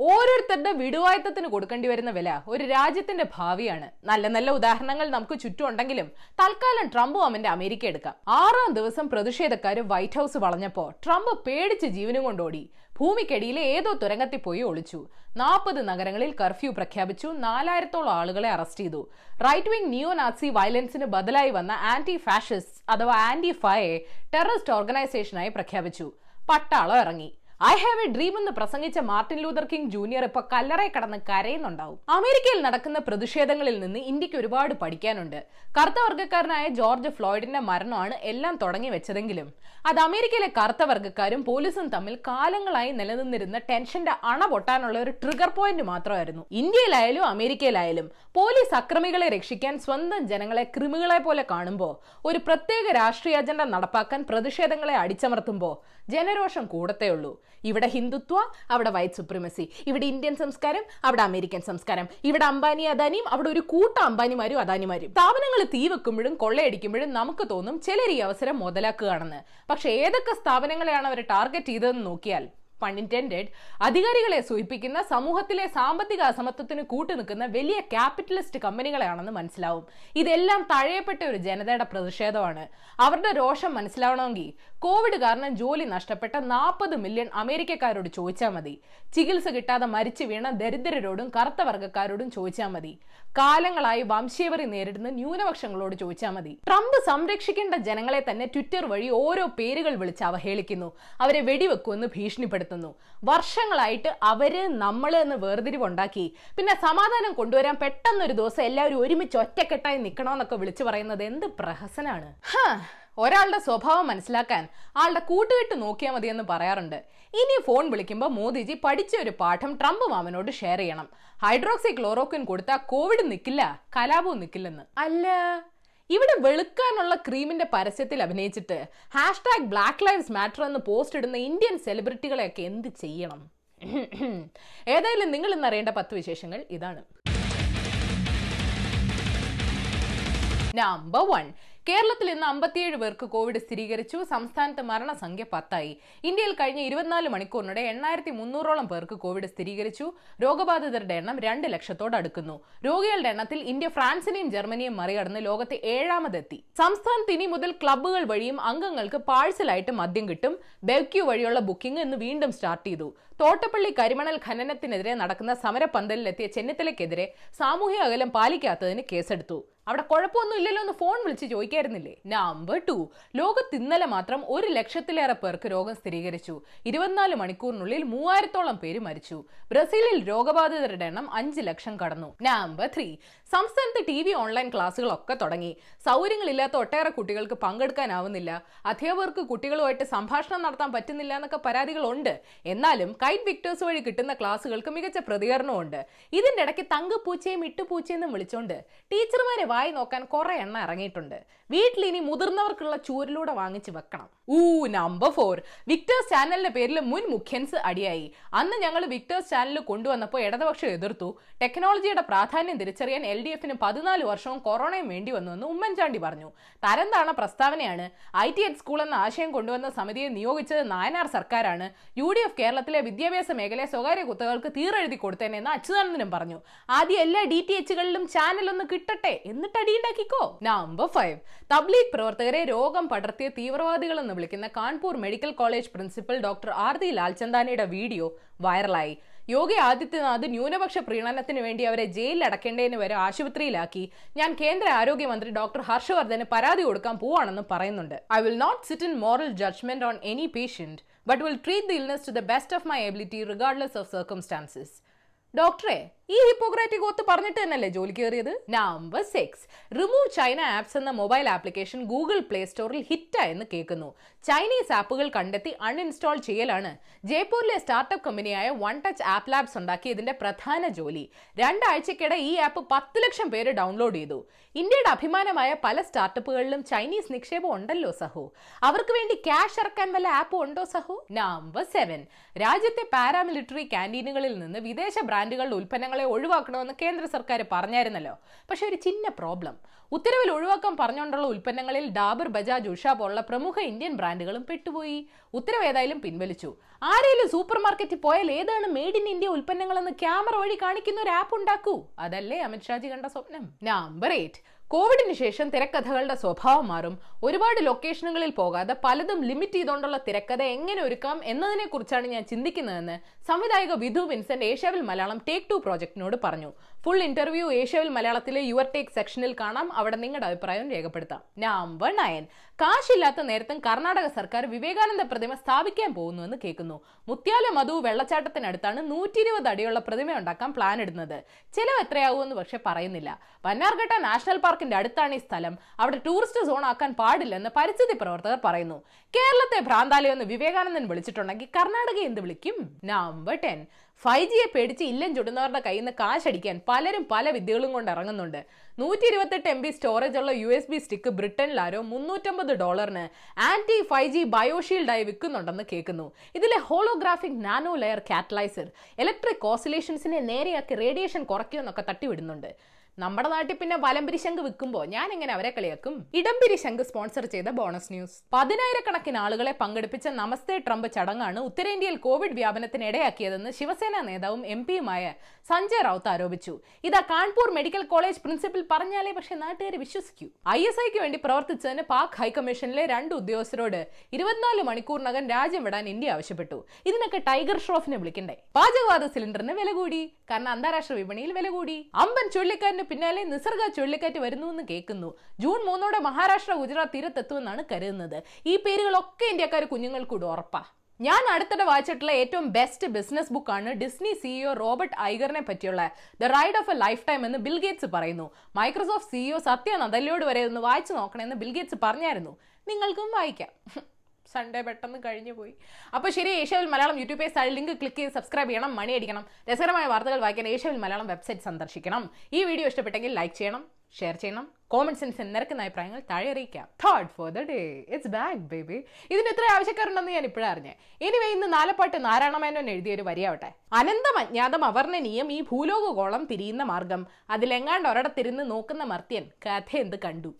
ഓരോരുത്തരുടെ വിടുവായത്തത്തിന് കൊടുക്കേണ്ടി വരുന്ന വില ഒരു രാജ്യത്തിന്റെ ഭാവിയാണ്. നല്ല നല്ല ഉദാഹരണങ്ങൾ നമുക്ക് ചുറ്റും ഉണ്ടെങ്കിലും തൽക്കാലം ട്രംപ് അവന്റെ അമേരിക്ക എടുക്കാം. ആറാം ദിവസം പ്രതിഷേധക്കാർ വൈറ്റ് ഹൗസ് വളഞ്ഞപ്പോ ട്രംപ് പേടിച്ച് ജീവനും കൊണ്ടോടി ഭൂമിക്കടിയിലെ ഏതോ തുരങ്കത്തിൽ പോയി ഒളിച്ചു. നാൽപ്പത് നഗരങ്ങളിൽ കർഫ്യൂ പ്രഖ്യാപിച്ചു. നാലായിരത്തോളം ആളുകളെ അറസ്റ്റ് ചെയ്തു. റൈറ്റ് വിംഗ് നിയോ നാസി വയലൻസിന് ബദലായി വന്ന ആന്റി ഫാഷിസ്റ്റ് അഥവാ ആന്റി ഫയെ ടെററിസ്റ്റ് ഓർഗനൈസേഷനായി പ്രഖ്യാപിച്ചു. പട്ടാളം ഇറങ്ങി. ഐ ഹാവ് എ ഡ്രീം എന്ന് പ്രസംഗിച്ച മാർട്ടിൻ ലൂതർ കിങ് ജൂനിയർ ഇപ്പൊ കല്ലറയെ കടന്ന് കരയുന്നുണ്ടാവും. അമേരിക്കയിൽ നടക്കുന്ന പ്രതിഷേധങ്ങളിൽ നിന്ന് ഇന്ത്യയ്ക്ക് ഒരുപാട് പഠിക്കാനുണ്ട്. കറുത്ത വർഗക്കാരനായ ജോർജ് ഫ്ലോയിഡിന്റെ മരണമാണ് എല്ലാം തുടങ്ങി വെച്ചതെങ്കിലും അത് അമേരിക്കയിലെ കറുത്ത വർഗക്കാരും പോലീസും തമ്മിൽ കാലങ്ങളായി നിലനിന്നിരുന്ന ടെൻഷന്റെ അണ പൊട്ടാനുള്ള ഒരു ട്രിഗർ പോയിന്റ് മാത്രമായിരുന്നു. ഇന്ത്യയിലായാലും അമേരിക്കയിലായാലും പോലീസ് അക്രമികളെ രക്ഷിക്കാൻ സ്വന്തം ജനങ്ങളെ കൃമികളെ പോലെ കാണുമ്പോൾ ഒരു പ്രത്യേക രാഷ്ട്രീയ അജണ്ട നടപ്പാക്കാൻ പ്രതിഷേധങ്ങളെ അടിച്ചമർത്തുമ്പോൾ ജനരോഷം കൂടത്തേ ഉള്ളൂ. ഇവിടെ ഹിന്ദുത്വ അവിടെ വൈറ്റ് സുപ്രിമസി ഇവിടെ ഇന്ത്യൻ സംസ്കാരം അവിടെ അമേരിക്കൻ സംസ്കാരം. ഇവിടെ അംബാനി അദാനിയും അവിടെ ഒരു കൂട്ട അംബാനിമാരും അദാനിമാരും. സ്ഥാപനങ്ങൾ തീ വെക്കുമ്പോഴും കൊള്ളയടിക്കുമ്പോഴും നമുക്ക് തോന്നും ചിലർ ഈ അവസരം മുതലാക്കുകയാണെന്ന്. പക്ഷെ ഏതൊക്കെ സ്ഥാപനങ്ങളെയാണ് അവർ ടാർഗറ്റ് ചെയ്തതെന്ന് നോക്കിയാൽ പൺ അധികാരികളെ സൂചിപ്പിക്കുന്ന സമൂഹത്തിലെ സാമ്പത്തിക അസമത്വത്തിന് കൂട്ടുനിൽക്കുന്ന വലിയ ക്യാപിറ്റലിസ്റ്റ് കമ്പനികളെയാണെന്ന് മനസ്സിലാവും. ഇതെല്ലാം തഴയപ്പെട്ട ഒരു ജനതയുടെ പ്രതിഷേധമാണ്. അവരുടെ രോഷം മനസ്സിലാവണമെങ്കിൽ കോവിഡ് കാരണം ജോലി നഷ്ടപ്പെട്ട നാൽപ്പത് മില്യൺ അമേരിക്കക്കാരോട് ചോദിച്ചാൽ മതി. ചികിത്സ കിട്ടാതെ മരിച്ചു വീണ ദരിദ്രരോടും കറുത്ത വർഗക്കാരോടും ചോദിച്ചാൽ മതി. കാലങ്ങളായി വംശീയവറി നേരിടുന്ന ന്യൂനപക്ഷങ്ങളോട് ചോദിച്ചാൽ മതി. ട്രംപ് സംരക്ഷിക്കേണ്ട ജനങ്ങളെ തന്നെ ട്വിറ്റർ വഴി ഓരോ പേരുകൾ വിളിച്ച് അവഹേളിക്കുന്നു. അവരെ വെടിവെക്കുമെന്ന് ഭീഷണിപ്പെടുത്തുന്നു. വർഷങ്ങളായിട്ട് അവർ നമ്മൾ എന്ന് വേർതിരിവുണ്ടാക്കി. പിന്നെ സമാധാനം കൊണ്ടുവരാൻ പെട്ടെന്നൊരു ദിവസം എല്ലാവരും ഒരുമിച്ച് ഒറ്റക്കെട്ടായി നിൽക്കണമെന്നൊക്കെ വിളിച്ചു പറയുന്നത് എന്ത് പ്രഹസനാണ്. ഒരാളുടെ സ്വഭാവം മനസ്സിലാക്കാൻ ആളുടെ കൂട്ടുകെട്ട് നോക്കിയാൽ മതിയെന്ന് പറയാറുണ്ട്. ഇനി ഫോൺ വിളിക്കുമ്പോൾ മോദിജി പഠിച്ച ഒരു പാഠം ട്രംപ് മാമനോട് ഷെയർ ചെയ്യണം. ഹൈഡ്രോക്സി ക്ലോറോക്വിൻ കൊടുത്താൽ കോവിഡ് നിൽക്കില്ല കലാപവും നിൽക്കില്ലെന്ന് അല്ല ഇവിടെ വെളുക്കാനുള്ള ക്രീമിന്റെ പരസ്യത്തിൽ അഭിനയിച്ചിട്ട് ഹാഷ്ടാഗ് ബ്ലാക്ക് ലൈവ്സ് മാറ്റർ എന്ന് പോസ്റ്റ് ഇടുന്ന ഇന്ത്യൻ സെലിബ്രിറ്റികളെയൊക്കെ എന്ത് ചെയ്യണം? ഏതായാലും നിങ്ങൾ ഇന്ന് അറിയേണ്ട പത്ത് വിശേഷങ്ങൾ ഇതാണ്. നമ്പർ വൺ കേരളത്തിൽ ഇന്ന് അമ്പത്തിയേഴ് പേർക്ക് കോവിഡ് സ്ഥിരീകരിച്ചു. സംസ്ഥാനത്ത് മരണസംഖ്യ പത്തായി. ഇന്ത്യയിൽ കഴിഞ്ഞ ഇരുപത്തിനാല് മണിക്കൂറിനിടെ എണ്ണായിരത്തി മുന്നൂറോളം പേർക്ക് കോവിഡ് സ്ഥിരീകരിച്ചു. രോഗബാധിതരുടെ എണ്ണം രണ്ട് ലക്ഷത്തോട് അടുക്കുന്നു. രോഗികളുടെ എണ്ണത്തിൽ ഇന്ത്യ ഫ്രാൻസിനെയും ജർമ്മനിയും മറികടന്ന് ലോകത്തെ ഏഴാമതെത്തി. സംസ്ഥാനത്ത് ഇനി മുതൽ ക്ലബ്ബുകൾ വഴിയും അംഗങ്ങൾക്ക് പാഴ്സലായിട്ട് മദ്യം കിട്ടും. ബെവ്ക്യൂ വഴിയുള്ള ബുക്കിംഗ് ഇന്ന് വീണ്ടും സ്റ്റാർട്ട് ചെയ്തു. തോട്ടപ്പള്ളി കരിമണൽ ഖനനത്തിനെതിരെ നടക്കുന്ന സമരപന്തലിലെത്തിയ ചെന്നിത്തലയ്ക്കെതിരെ സാമൂഹ്യ അകലം പാലിക്കാത്തതിന് കേസെടുത്തു. അവിടെ കുഴപ്പമൊന്നും ഇല്ലല്ലോ എന്ന് ഫോൺ വിളിച്ച് ചോദിക്കായിരുന്നില്ലേ? നമ്പർ ടു ലോകത്ത് ഇന്നലെ മാത്രം ഒരു ലക്ഷത്തിലേറെ പേർക്ക് രോഗം സ്ഥിരീകരിച്ചു. ഇരുപത്തിനാല് മണിക്കൂറിനുള്ളിൽ മൂവായിരത്തോളം പേര് മരിച്ചു. ബ്രസീലിൽ രോഗബാധിതരുടെ എണ്ണം അഞ്ച് ലക്ഷം കടന്നു. നമ്പർ ത്രീ സംസ്ഥാനത്ത് ടി വി ഓൺലൈൻ ക്ലാസ്സുകളൊക്കെ തുടങ്ങി. സൗകര്യങ്ങളില്ലാത്ത ഒട്ടേറെ കുട്ടികൾക്ക് പങ്കെടുക്കാനാവുന്നില്ല. അധ്യാപകർക്ക് കുട്ടികളുമായിട്ട് സംഭാഷണം നടത്താൻ പറ്റുന്നില്ല എന്നൊക്കെ പരാതികളുണ്ട്. എന്നാലും കൈറ്റ് വിക്ടേഴ്സ് വഴി കിട്ടുന്ന ക്ലാസ്സുകൾക്ക് മികച്ച പ്രതികരണമുണ്ട് ഇതിന്റെ ഇടയ്ക്ക് തങ്കപ്പൂച്ചയും ഇട്ടുപൂച്ചയെന്നും വിളിച്ചോണ്ട്. ടീച്ചർമാരെ വായി നോക്കാൻ കുറെ എണ്ണ ഇറങ്ങിയിട്ടുണ്ട്. വീട്ടിൽ ഇനി മുതിർന്നവർക്കുള്ള ചൂരിലൂടെ വാങ്ങിച്ച് വെക്കണം. ഊ നമ്പർ ഫോർ വിക്ടേഴ്സ് ചാനലിന്റെ പേരിൽ മുൻ മുഖ്യൻസ് അടിയായി. അന്ന് ഞങ്ങൾ വിക്ടേഴ്സ് ചാനൽ കൊണ്ടുവന്നപ്പോൾ ഇടതുപക്ഷം എതിർത്തു. ടെക്നോളജിയുടെ പ്രാധാന്യം തിരിച്ചറിയാൻ എൽ ഡി എഫിന് പതിനാല് വർഷവും കൊറോണയും വേണ്ടി വന്നുവെന്ന് ഉമ്മൻചാണ്ടി പറഞ്ഞു. തരംതാണ പ്രസ്താവനയാണ്. ഐ ടി എച്ച് സ്കൂൾ എന്ന ആശയം കൊണ്ടുവന്ന സമിതിയെ നിയോഗിച്ചത് നായനാർ സർക്കാരാണ്. യു ഡി എഫ് കേരളത്തിലെ വിദ്യാഭ്യാസ മേഖലയെ സ്വകാര്യ കുത്തകൾക്ക് തീരെഴുതി കൊടുത്തേനെന്ന് അച്യുതാനന്ദനും പറഞ്ഞു. ആദ്യം എല്ലാ ഡി ടി എച്ചുകളിലും ചാനൽ ഒന്ന് കിട്ടട്ടെ എന്നിട്ട് അടിയുണ്ടാക്കിക്കോ നമ്പർ ഫൈവ് തബ്ലീഗ് പ്രവർത്തകരെ രോഗം പടർത്തിയ തീവ്രവാദികൾ എന്ന് വിളിക്കുന്ന Kanpur medical college principal doctor Arti ലാൽചന്ദാനിയുടെ video വൈറലായി. യോഗി ആദിത്യനാഥ് ന്യൂനപക്ഷ പ്രീണനത്തിന് വേണ്ടി അവരെ ജയിലിൽ അടക്കേണ്ടതിന് വരെ ആശുപത്രിയിലാക്കി. ഞാൻ കേന്ദ്ര ആരോഗ്യമന്ത്രി ഡോക്ടർ ഹർഷവർദ്ധന് പരാതി കൊടുക്കാൻ പോവാണെന്ന് പറയുന്നുണ്ട്. I will not sit in moral judgement on any patient but will treat the illness to the best of my ability regardless of circumstances ഡോക്ടറെ ഈ ഹിപ്പോക്രാറ്റിക് ഒത്ത് പറഞ്ഞിട്ട് തന്നെയല്ലേ ജോലി കയറിയത്? Number six remove China apps എന്ന mobile application Google play സ്റ്റോറിൽ ഹിറ്റായെന്ന് കേൾക്കുന്നു. ചൈനീസ് ആപ്പുകൾ കണ്ടെത്തി അൺഇൻസ്റ്റാൾ ചെയ്യലാണ്. ജയ്പൂരിലെ സ്റ്റാർട്ടപ്പ് കമ്പനിയായ വൺ ടച്ച് ആപ്പ് ലാബ്സ് ഉണ്ടാക്കിയ ഇതിന്റെ പ്രധാന ജോലി. രണ്ടാഴ്ചക്കിടെ ഈ ആപ്പ് പത്ത് ലക്ഷം പേര് ഡൗൺലോഡ് ചെയ്തു. ഇന്ത്യയുടെ അഭിമാനമായ പല സ്റ്റാർട്ടപ്പുകളിലും ചൈനീസ് നിക്ഷേപം ഉണ്ടല്ലോ സഹോ. അവർക്ക് വേണ്ടി ക്യാഷ് ഇറക്കാൻ വല്ല ആപ്പ് ഉണ്ടോ സഹോ? നമ്പർ സെവൻ രാജ്യത്തെ പാരാമിലിറ്ററി ക്യാന്റീനുകളിൽ നിന്ന് വിദേശ ബ്രാൻഡുകളുടെ ബ്രാൻഡുകളുടെ ഉൽപ്പന്നങ്ങളെ ഒഴിവാക്കണമെന്ന് കേന്ദ്ര സർക്കാർ പറഞ്ഞായിരുന്നല്ലോ. പക്ഷേ ഒരു ചിന്ന പ്രോബ്ലം. ഉത്തരവിൽ ഒഴിവാക്കാൻ പറഞ്ഞുകൊണ്ടുള്ള ഉൽപ്പന്നങ്ങളിൽ ഡാബർ ബജാജ് ഉഷ പോലുള്ള പ്രമുഖ ഇന്ത്യൻ ബ്രാൻഡുകളും പെട്ടുപോയി. ഉത്തരവ് ഏതായാലും പിൻവലിച്ചു. ആരെങ്കിലും സൂപ്പർ മാർക്കറ്റിൽ പോയാൽ ഏതാണ് മെയ്ഡ് ഇൻ ഇന്ത്യ ഉൽപ്പന്നങ്ങളെന്ന് ക്യാമറ വഴി കാണിക്കുന്ന ഒരു ആപ്പ് ഉണ്ടാക്കൂ. അതല്ലേ അമിത്ഷാജി കണ്ട സ്വപ്നം? നമ്പർ എയ്റ്റ് കോവിഡിന് ശേഷം തിരക്കഥകളുടെ സ്വഭാവം മാറും. ഒരുപാട് ലൊക്കേഷനുകളിൽ പോകാതെ പലതും ലിമിറ്റ് ചെയ്തുകൊണ്ടുള്ള തിരക്കഥ എങ്ങനെ ഒരുക്കാം എന്നതിനെ കുറിച്ചാണ് ഞാൻ ചിന്തിക്കുന്നതെന്ന് സംവിധായക വിധു വിൻസെന്റ് ഏഷ്യാവിൽ മലയാളം ടേക്ക് ടു പ്രോജക്ടിനോട് പറഞ്ഞു. ഫുൾ ഇന്റർവ്യൂ ഏഷ്യവിൽ മലയാളത്തിലെ യുവർ ടേക്ക് സെക്ഷനിൽ കാണാം. അവിടെ നിങ്ങളുടെ അഭിപ്രായം രേഖപ്പെടുത്താം. നമ്പർ നയൻ കാശില്ലാത്ത നേരത്തും കർണാടക സർക്കാർ വിവേകാനന്ദ പ്രതിമ സ്ഥാപിക്കാൻ പോകുന്നുവെന്ന് കേൾക്കുന്നു. മുത്യാല മധു വെള്ളച്ചാട്ടത്തിനടുത്താണ് നൂറ്റി ഇരുപത് അടിയുള്ള പ്രതിമ ഉണ്ടാക്കാൻ പ്ലാൻ ഇടുന്നത്. ചിലവ് എത്രയാവുമെന്ന് പക്ഷെ പറയുന്നില്ല. പന്നാർഘട്ട നാഷണൽ പാർക്കിന്റെ അടുത്താണ് ഈ സ്ഥലം. അവിടെ ടൂറിസ്റ്റ് സോൺ ആക്കാൻ പാടില്ലെന്ന് പരിസ്ഥിതി പ്രവർത്തകർ പറയുന്നു. കേരളത്തെ ഭ്രാന്താലയം എന്ന് വിവേകാനന്ദൻ വിളിച്ചിട്ടുണ്ടെങ്കിൽ കർണാടക എന്ത് വിളിക്കും? നമ്പർ ടെൻ ഫൈവ് ജിയെ പേടിച്ച് ഇല്ലം ചുടുന്നവരുടെ കയ്യിൽ നിന്ന് കാശടിക്കാൻ പലരും പല വിദ്യകളും കൊണ്ട് ഇറങ്ങുന്നുണ്ട്. നൂറ്റി ഇരുപത്തെട്ട് എം ബി സ്റ്റോറേജ് ഉള്ള യു എസ് ബി സ്റ്റിക്ക് ബ്രിട്ടനിലാരോ മുന്നൂറ്റമ്പത് ഡോളറിന് ആന്റി ഫൈവ് ജി ബയോഷീൽഡായി വിൽക്കുന്നുണ്ടെന്ന് കേൾക്കുന്നു. ഇതിലെ holographic nano layer catalyser electric ഓസിലേഷൻസിനെ നേരെയാക്കി റേഡിയേഷൻ കുറയ്ക്കുമെന്നൊക്കെ തട്ടിവിടുന്നുണ്ട്. നമ്മുടെ നാട്ടിൽ പിന്നെ വലംപിരി ശംഖ് വിൽക്കുമ്പോൾ ഞാൻ എങ്ങനെ അവരെ കളിയാക്കും? ഇടംപിരി ശംഖ് സ്പോൺസർ ചെയ്ത ബോണസ് ന്യൂസ്. പതിനായിരക്കണക്കിന് ആളുകളെ പങ്കെടുപ്പിച്ച നമസ്തേ ട്രംപ് ചടങ്ങാണ് ഉത്തരേന്ത്യയിൽ കോവിഡ് വ്യാപനത്തിന് ഇടയാക്കിയതെന്ന് ശിവസേന നേതാവും എം പിയുമായ സഞ്ജയ് റൌത്ത് ആരോപിച്ചു. ഇതാ കാൺപൂർ മെഡിക്കൽ കോളേജ് പ്രിൻസിപ്പൽ പറഞ്ഞാലേ പക്ഷേ നാട്ടുകാർ വിശ്വസിക്കൂ. ഐ എസ് ഐക്ക് വേണ്ടി പ്രവർത്തിച്ചതിന് പാക് ഹൈക്കമ്മീഷനിലെ രണ്ട് ഉദ്യോഗസ്ഥരോട് ഇരുപത്തിനാല് മണിക്കൂറിനകം രാജ്യം വിടാൻ ഇന്ത്യ ആവശ്യപ്പെട്ടു. ഇതിനൊക്കെ ടൈഗർ ഷ്രോഫിനെ വിളിക്കണ്ടേ? പാചകവാത സിലിണ്ടറിന് വില കൂടി. കാരണം അന്താരാഷ്ട്ര വിപണിയിൽ വില കൂടി. അമ്പൻ പിന്നാലെ നിസർഗ ചുഴലിക്കാറ്റ് വരുന്നുവെന്ന് കേൾക്കുന്നു. ജൂൺ മൂന്നോടെ മഹാരാഷ്ട്ര ഗുജറാത്ത് തീരത്തെത്തുമെന്നാണ് കരുതുന്നത്. ഈ പേരുകളൊക്കെ ഇന്ത്യക്കാർ കുഞ്ഞുങ്ങൾക്കൂടെ ഉറപ്പാ. ഞാൻ അടുത്തിടെ വായിച്ചിട്ടുള്ള ഏറ്റവും ബെസ്റ്റ് ബിസിനസ് ബുക്കാണ് ഡിസ്നി സിഇഒ റോബർട്ട് ഐഗറിനെ പറ്റിയുള്ള the ride of a lifetime എന്ന് ബിൽ ഗേറ്റ്സ് പറയുന്നു. മൈക്രോസോഫ്റ്റ് സിഇഒ സത്യ നദല്യോട് വരെ ഒന്ന് വായിച്ചു നോക്കണമെന്ന് ബിൽ ഗേറ്റ്സ് പറഞ്ഞായിരുന്നു. നിങ്ങൾക്കും വായിക്കാം. സൺഡേ പെട്ടെന്ന് കഴിഞ്ഞു പോയി. അപ്പോൾ ശരി ഏഷ്യാവിൽ മലയാളം യൂട്യൂബ് പേജ് താഴെ ലിങ്ക് ക്ലിക്ക് ചെയ്ത് സബ്സ്ക്രൈബ് ചെയ്യണം മണി അടിക്കണം. രസകരമായ വാർത്തകൾ വായിക്കാൻ ഏഷ്യാവിൽ മലയാളം വെബ്സൈറ്റ് സന്ദർശിക്കണം. ഈ വീഡിയോ ഇഷ്ടപ്പെട്ടെങ്കിൽ ലൈക്ക് ചെയ്യണം ഷെയർ ചെയ്യണം കോമൺ സെൻസ് നിരക്കുന്ന അഭിപ്രായങ്ങൾ താഴെ അറിയിക്കാം. Third for the day it's back baby ഇതിന് എത്ര ആവശ്യക്കാരുണ്ടെന്ന് ഞാൻ ഇപ്പോഴാണ് അറിഞ്ഞേ. എനിവേ ഇന്ന് നാലപ്പാട്ട് നാരായണമേനോൻ എഴുതിയ ഒരു വരിയാവട്ടെ. അനന്തം അജ്ഞാതം അവർണനീയം ഈ ഭൂലോകഗോളം തിരിയുന്ന മാർഗം. അതിലെങ്ങാണ്ട് ഒരിടത്തിരുന്ന് നോക്കുന്ന മർത്യൻ കഥ എന്ത് കണ്ടു?